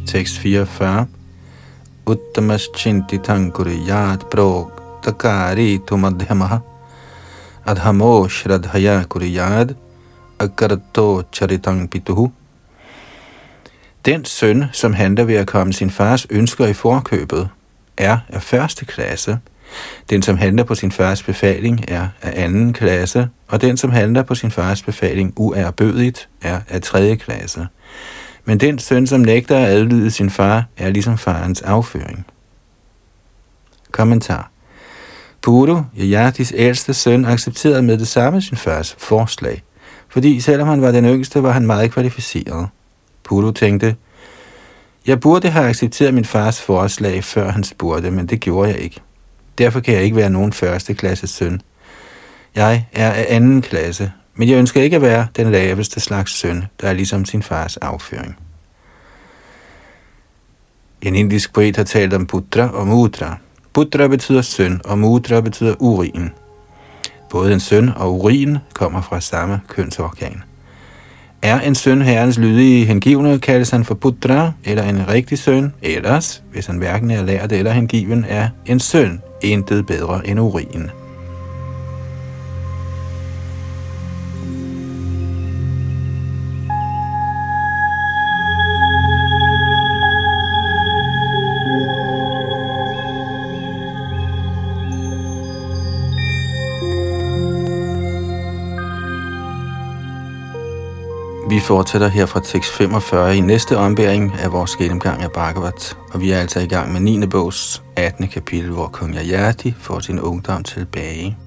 S1: Tekst 44 Uttamaschintitang kuriyat prog takari tu ಮಧ್ಯಮ ಅಧಮೋ ಶ್ರದ್ಧಯ ಕುರಿಯಾದ್ akarto charitang pituhu. Den søn, som handler ved at komme sin fars ønsker i forkøbet, er af første klasse. Den, som handler på sin fars befaling, er af anden klasse, og den, som handler på sin fars befaling uærbødigt, er af tredje klasse. Men den søn, som nægter at adlyde sin far, er ligesom farens afføring. Kommentar. Puru, Yajatis ældste søn, accepterede med det samme sin fars forslag, fordi selvom han var den yngste, var han meget kvalificeret. Puru tænkte, jeg burde have accepteret min fars forslag, før han spurgte, men det gjorde jeg ikke. Derfor kan jeg ikke være nogen første klasse søn. Jeg er af anden klasse, men jeg ønsker ikke at være den laveste slags søn, der er ligesom sin fars afføring. En indisk poet har talt om putra og mudra. Putra betyder søn, og mudra betyder urin. Både en søn og urin kommer fra samme kønsorgan. Er en søn herrens lydige hengivne, kaldes han for putra, eller en rigtig søn, ellers, hvis han hverken er lært eller hengiven, er en søn intet bedre end urin. Fortsætter her fra tekst 45 i næste ombæring af vores gennemgang af Bhagavat, og vi er altså i gang med 9. bogs 18. kapitel, hvor kong Yayati får sin ungdom tilbage.